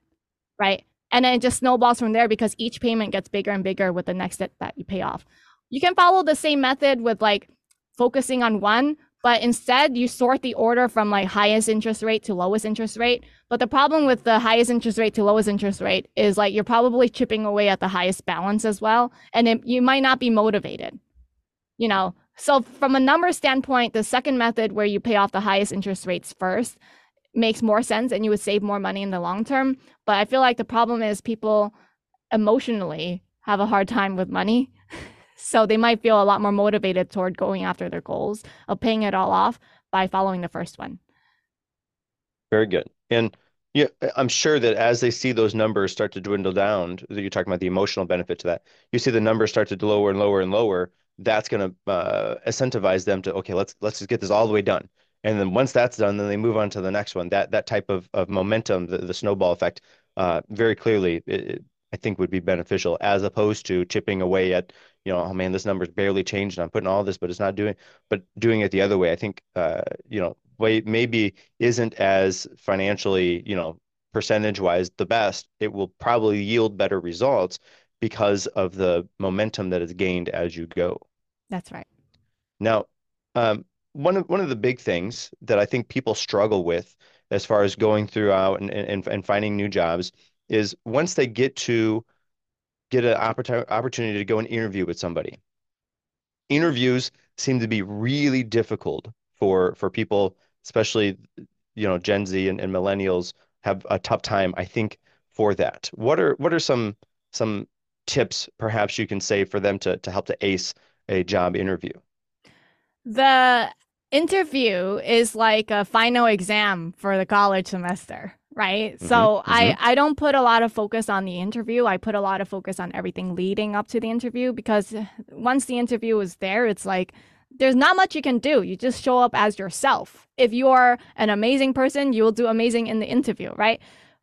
[SPEAKER 3] right? And then it just snowballs from there because each payment gets bigger and bigger with the next debt that you pay off. You can follow the same method with like focusing on one, but instead you sort the order from like highest interest rate to lowest interest rate. But the problem with the highest interest rate to lowest interest rate is like you're probably chipping away at the highest balance as well. And it, you might not be motivated, you know? So from a number standpoint, the second method where you pay off the highest interest rates first makes more sense and you would save more money in the long term. But I feel like the problem is people emotionally have a hard time with money. So they might feel a lot more motivated toward going after their goals of paying it all off by following the first one.
[SPEAKER 1] Very good. And Yeah, I'm sure that as they see those numbers start to dwindle down, that you're talking about the emotional benefit to that. You see the numbers start to lower and lower and lower. That's going to uh, incentivize them to okay, let's let's just get this all the way done. And then once that's done, then they move on to the next one. That that type of of momentum, the, the snowball effect, uh, very clearly, it, it, I think would be beneficial as opposed to chipping away at, you know, oh man, this number's barely changed. And I'm putting all this, but it's not doing, but doing it the other way. I think, uh, you know, way maybe isn't as financially, you know, percentage wise the best, it will probably yield better results because of the momentum that is gained as you go.
[SPEAKER 3] That's right.
[SPEAKER 1] Now, um, one of one of the big things that I think people struggle with as far as going throughout and and, and finding new jobs is once they get to get an opportunity to go and interview with somebody. Interviews seem to be really difficult for for people especially you know Gen Z and, and millennials have a tough time, I think, for that. What are what are some some tips perhaps you can say for them to to help to ace a job interview?
[SPEAKER 3] The interview is like a final exam for the college semester right mm-hmm, so mm-hmm. i i don't put a lot of focus on the interview i put a lot of focus on everything leading up to the interview because once the interview is there it's like there's not much you can do. You just show up as yourself. If you're an amazing person, you will do amazing in the interview, right?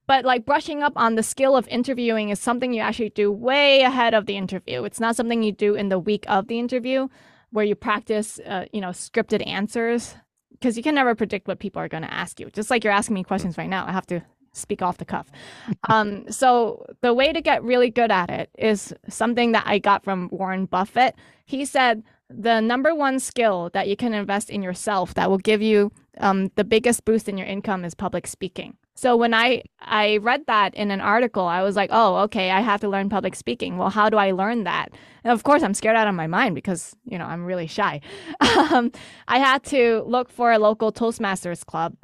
[SPEAKER 3] But like brushing up on the skill of interviewing is something you actually do way ahead of the interview. It's not something you do in the week of the interview where you practice, uh, you know, scripted answers because you can never predict what people are going to ask you. Just like you're asking me questions right now, I have to speak off the cuff. Um, so the way to get really good at it is something that I got from Warren Buffett. He said the number one skill that you can invest in yourself that will give you um, the biggest boost in your income is public speaking. So when I I read that in an article, I was like, oh, okay, I have to learn public speaking. Well, how do I learn that? And of course, I'm scared out of my mind because you know I'm really shy. um, I had to look for a local Toastmasters club.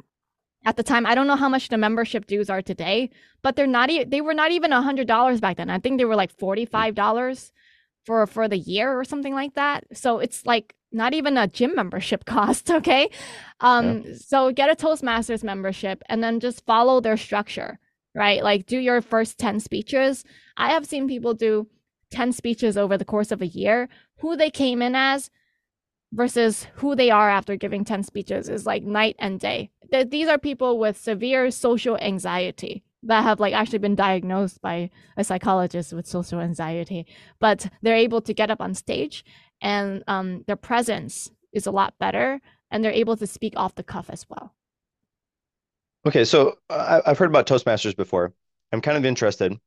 [SPEAKER 3] At the time, I don't know how much the membership dues are today, but they're not. E- they were not even a hundred dollars back then. I think they were like forty five dollars for for the year or something like that. So it's like not even a gym membership cost, okay? Um yeah. so get a Toastmasters membership and then just follow their structure, right? Like do your first 10 speeches. I have seen people do 10 speeches over the course of a year. Who they came in as versus who they are after giving 10 speeches is like night and day. These are people with severe social anxiety, that have like actually been diagnosed by a psychologist with social anxiety, but they're able to get up on stage and um, their presence is a lot better and they're able to speak off the cuff as well.
[SPEAKER 1] Okay, so I, have heard about Toastmasters before. I'm kind of interested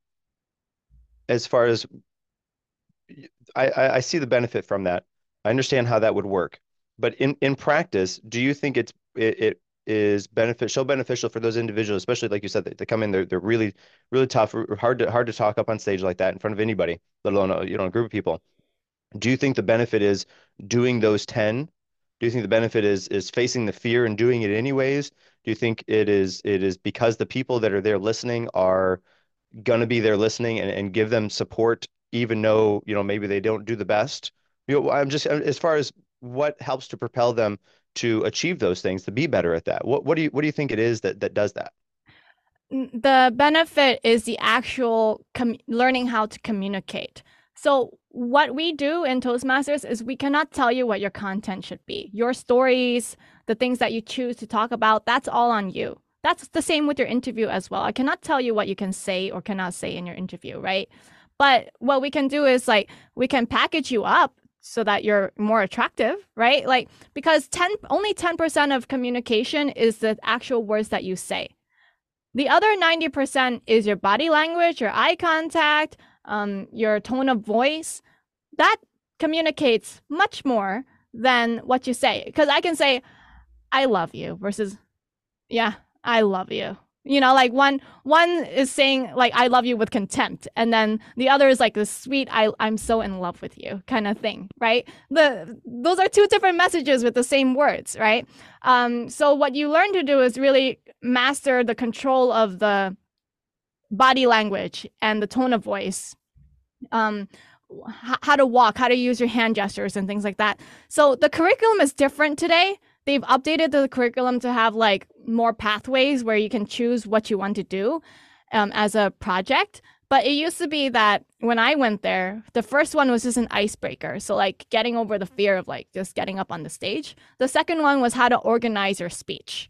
[SPEAKER 1] as far as I, I see the benefit from that. I understand how that would work, but in in practice, do you think it's it, it is beneficial beneficial for those individuals, especially like you said, they, they come in, they're they're really really tough, hard to hard to talk up on stage like that in front of anybody, let alone a, you know a group of people. Do you think the benefit is doing those 10? Do you think the benefit is is facing the fear and doing it anyways? Do you think it is it is because the people that are there listening are gonna be there listening and, and give them support even though, you know, maybe they don't do the best? You know, I'm just as far as what helps to propel them to achieve those things to be better at that what what do you what do you think it is that that does that
[SPEAKER 3] the benefit is the actual com- learning how to communicate so what we do in toastmasters is we cannot tell you what your content should be your stories the things that you choose to talk about that's all on you that's the same with your interview as well i cannot tell you what you can say or cannot say in your interview right but what we can do is like we can package you up so that you're more attractive, right? Like because 10 only 10% of communication is the actual words that you say. The other 90% is your body language, your eye contact, um, your tone of voice. That communicates much more than what you say. Because I can say, I love you versus, yeah, I love you you know like one one is saying like i love you with contempt and then the other is like the sweet i i'm so in love with you kind of thing right the those are two different messages with the same words right um so what you learn to do is really master the control of the body language and the tone of voice um how to walk how to use your hand gestures and things like that so the curriculum is different today they've updated the curriculum to have like more pathways where you can choose what you want to do um, as a project. But it used to be that when I went there, the first one was just an icebreaker. So, like getting over the fear of like just getting up on the stage. The second one was how to organize your speech.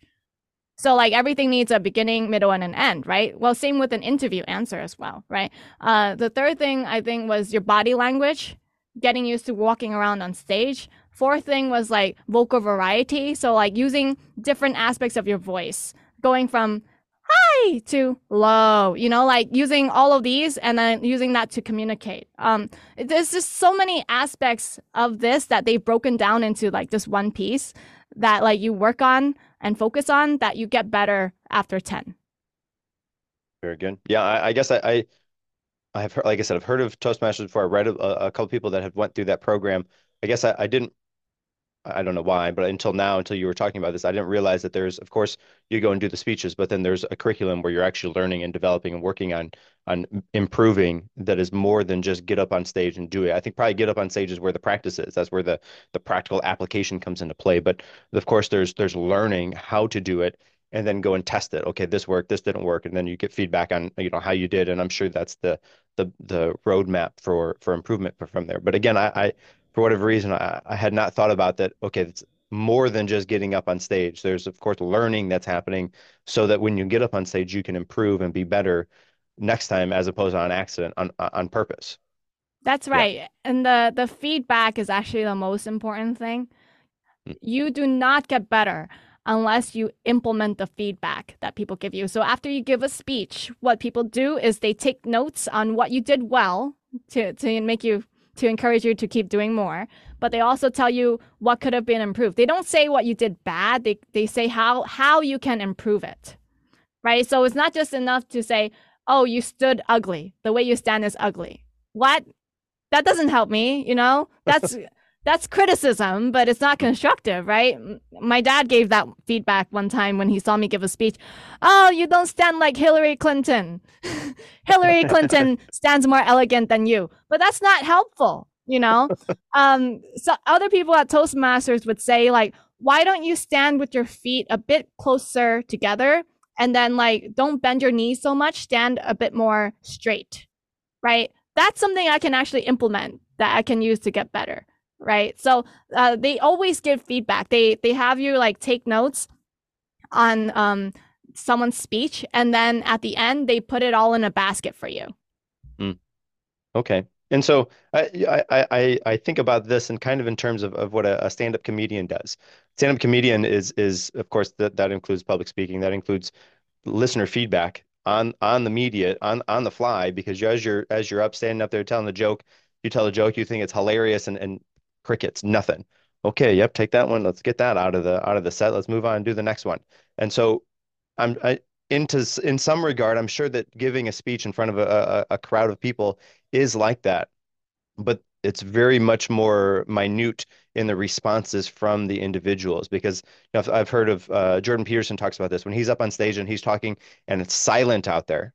[SPEAKER 3] So, like everything needs a beginning, middle, and an end, right? Well, same with an interview answer as well, right? Uh, the third thing I think was your body language, getting used to walking around on stage. Fourth thing was like vocal variety. So, like using different aspects of your voice, going from high to low, you know, like using all of these and then using that to communicate. Um, there's just so many aspects of this that they've broken down into like this one piece that like you work on and focus on that you get better after 10.
[SPEAKER 1] Very good. Yeah, I, I guess I, I, have heard, like I said, I've heard of Toastmasters before. I read a, a couple people that have went through that program. I guess I, I didn't I don't know why, but until now, until you were talking about this, I didn't realize that there's, of course, you go and do the speeches, but then there's a curriculum where you're actually learning and developing and working on on improving that is more than just get up on stage and do it. I think probably get up on stage is where the practice is. That's where the the practical application comes into play. But of course, there's there's learning how to do it and then go and test it. Okay, this worked, this didn't work, and then you get feedback on you know how you did. And I'm sure that's the the the roadmap for for improvement from there. But again, I, I for whatever reason, I, I had not thought about that. Okay, it's more than just getting up on stage. There's of course learning that's happening so that when you get up on stage, you can improve and be better next time as opposed to on accident on on purpose.
[SPEAKER 3] That's right. Yeah. And the the feedback is actually the most important thing. Mm. You do not get better unless you implement the feedback that people give you. So after you give a speech, what people do is they take notes on what you did well to to make you to encourage you to keep doing more but they also tell you what could have been improved. They don't say what you did bad. They, they say how how you can improve it right? So it's not just enough to say oh you stood ugly. The way you stand is ugly. What? That doesn't help me you know? That's that's criticism, but it's not constructive, right? My dad gave that feedback one time when he saw me give a speech. Oh, you don't stand like Hillary Clinton. Hillary Clinton stands more elegant than you, but that's not helpful, you know? Um, so other people at Toastmasters would say, like, why don't you stand with your feet a bit closer together and then, like, don't bend your knees so much, stand a bit more straight, right? That's something I can actually implement that I can use to get better right? So uh, they always give feedback. They they have you like take notes on um, someone's speech, and then at the end they put it all in a basket for you.
[SPEAKER 1] Mm. Okay. And so I, I, I think about this and kind of in terms of, of what a, a stand-up comedian does. Stand-up comedian is is of course that that includes public speaking, that includes listener feedback on on the media on on the fly because as you're as you're up standing up there telling the joke, you tell a joke, you think it's hilarious and, and crickets, nothing. Okay, yep, take that one. Let's get that out of the out of the set. Let's move on and do the next one. And so I'm I, into in some regard, I'm sure that giving a speech in front of a, a, a crowd of people is like that, but it's very much more minute in the responses from the individuals because you know, I've heard of uh, Jordan Peterson talks about this when he's up on stage and he's talking and it's silent out there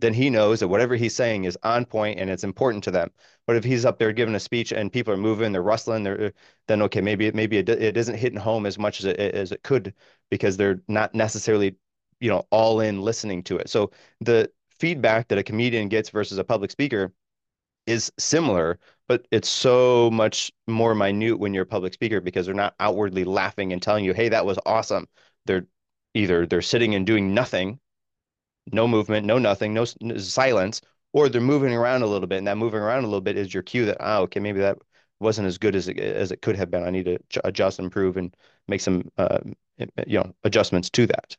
[SPEAKER 1] then he knows that whatever he's saying is on point and it's important to them. But if he's up there giving a speech and people are moving, they're rustling, they're then okay, maybe maybe it, it isn't hitting home as much as it as it could because they're not necessarily you know all in listening to it. So the feedback that a comedian gets versus a public speaker is similar, but it's so much more minute when you're a public speaker because they're not outwardly laughing and telling you, "Hey, that was awesome." They're either they're sitting and doing nothing no movement, no nothing, no, no silence, or they're moving around a little bit, and that moving around a little bit is your cue that oh, okay, maybe that wasn't as good as it as it could have been. I need to adjust, improve, and make some uh, you know adjustments to that.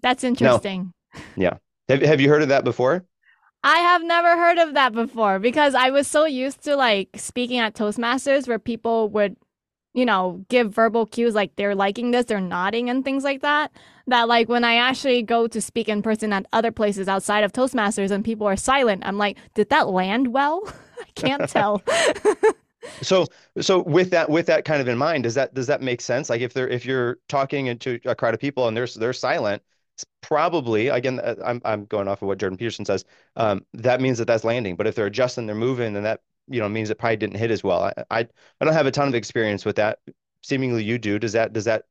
[SPEAKER 3] That's interesting.
[SPEAKER 1] Now, yeah. Have Have you heard of that before?
[SPEAKER 3] I have never heard of that before because I was so used to like speaking at Toastmasters where people would you know, give verbal cues like they're liking this, they're nodding and things like that. That like when I actually go to speak in person at other places outside of Toastmasters and people are silent, I'm like, did that land well? I can't tell.
[SPEAKER 1] so so with that with that kind of in mind, does that does that make sense? Like if they're if you're talking into a crowd of people and they're they're silent, it's probably again uh, I'm I'm going off of what Jordan Peterson says. Um, that means that that's landing. But if they're adjusting, they're moving, then that you know means it probably didn't hit as well. I, I I don't have a ton of experience with that seemingly you do. Does that does that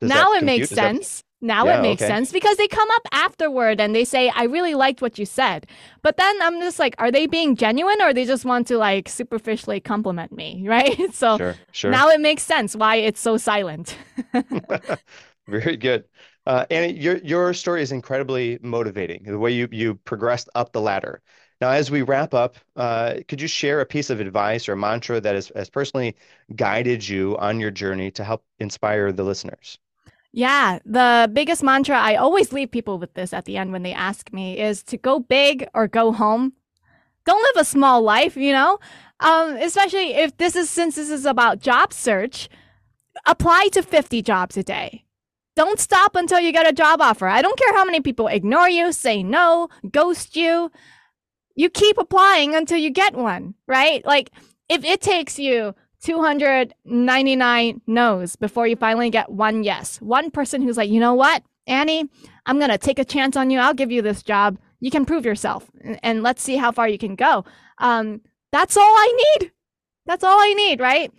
[SPEAKER 1] does
[SPEAKER 3] now
[SPEAKER 1] that
[SPEAKER 3] it makes?
[SPEAKER 1] Does that
[SPEAKER 3] sense. Now
[SPEAKER 1] yeah,
[SPEAKER 3] it makes
[SPEAKER 1] okay.
[SPEAKER 3] sense because they come up afterward and they say, I really liked what you said. But then I'm just like, are they being genuine or they just want to like superficially compliment me? Right. So
[SPEAKER 1] Sure, sure.
[SPEAKER 3] now it makes sense why it's so silent.
[SPEAKER 1] Very good. Uh, and your your story is incredibly motivating, the way you you progressed up the ladder. Now, as we wrap up, uh, could you share a piece of advice or mantra that has, has personally guided you on your journey to help inspire the listeners?
[SPEAKER 3] Yeah, the biggest mantra I always leave people with this at the end when they ask me is to go big or go home. Don't live a small life, you know? Um, especially if this is since this is about job search, apply to 50 jobs a day. Don't stop until you get a job offer. I don't care how many people ignore you, say no, ghost you. You keep applying until you get one, right? Like if it takes you 299 no's before you finally get one yes. One person who's like, you know what, Annie, I'm going to take a chance on you. I'll give you this job. You can prove yourself and, and let's see how far you can go. Um, that's all I need. That's all I need, right?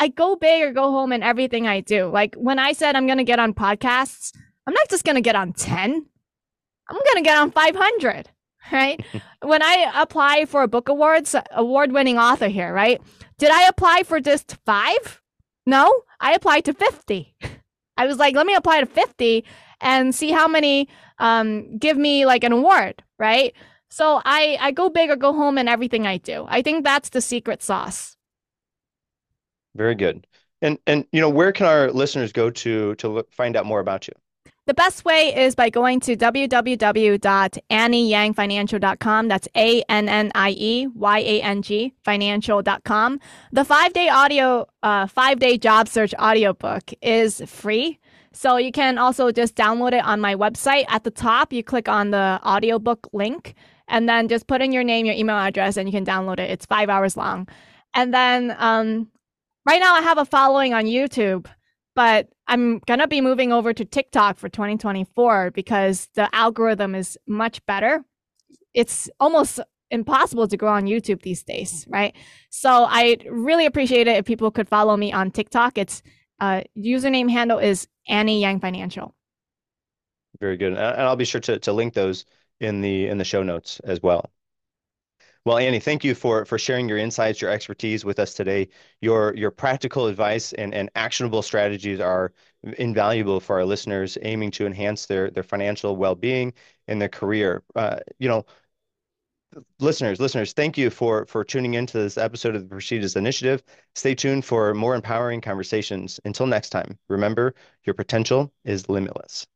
[SPEAKER 3] I go big or go home in everything I do. Like when I said I'm going to get on podcasts, I'm not just going to get on 10. I'm going to get on 500, right? when I apply for a book awards, award winning author here, right? Did I apply for just five? No, I applied to 50. I was like, let me apply to 50 and see how many um, give me like an award, right? So I, I go big or go home in everything I do. I think that's the secret sauce.
[SPEAKER 1] Very good. And and you know, where can our listeners go to to look, find out more about you?
[SPEAKER 3] The best way is by going to www.annieyangfinancial.com. That's A N N I E Y A N G financial.com. The five day audio, uh, five day job search audiobook is free. So you can also just download it on my website. At the top, you click on the audiobook link and then just put in your name, your email address, and you can download it. It's five hours long. And then um, right now, I have a following on YouTube but I'm going to be moving over to TikTok for 2024 because the algorithm is much better. It's almost impossible to grow on YouTube these days, right? So I really appreciate it if people could follow me on TikTok. It's uh, username handle is Annie Yang Financial.
[SPEAKER 1] Very good. And I'll be sure to, to link those in the in the show notes as well. Well, Annie, thank you for for sharing your insights, your expertise with us today. Your your practical advice and, and actionable strategies are invaluable for our listeners aiming to enhance their their financial well-being and their career. Uh, you know, listeners, listeners, thank you for for tuning into this episode of the Prestigious Initiative. Stay tuned for more empowering conversations. Until next time, remember your potential is limitless.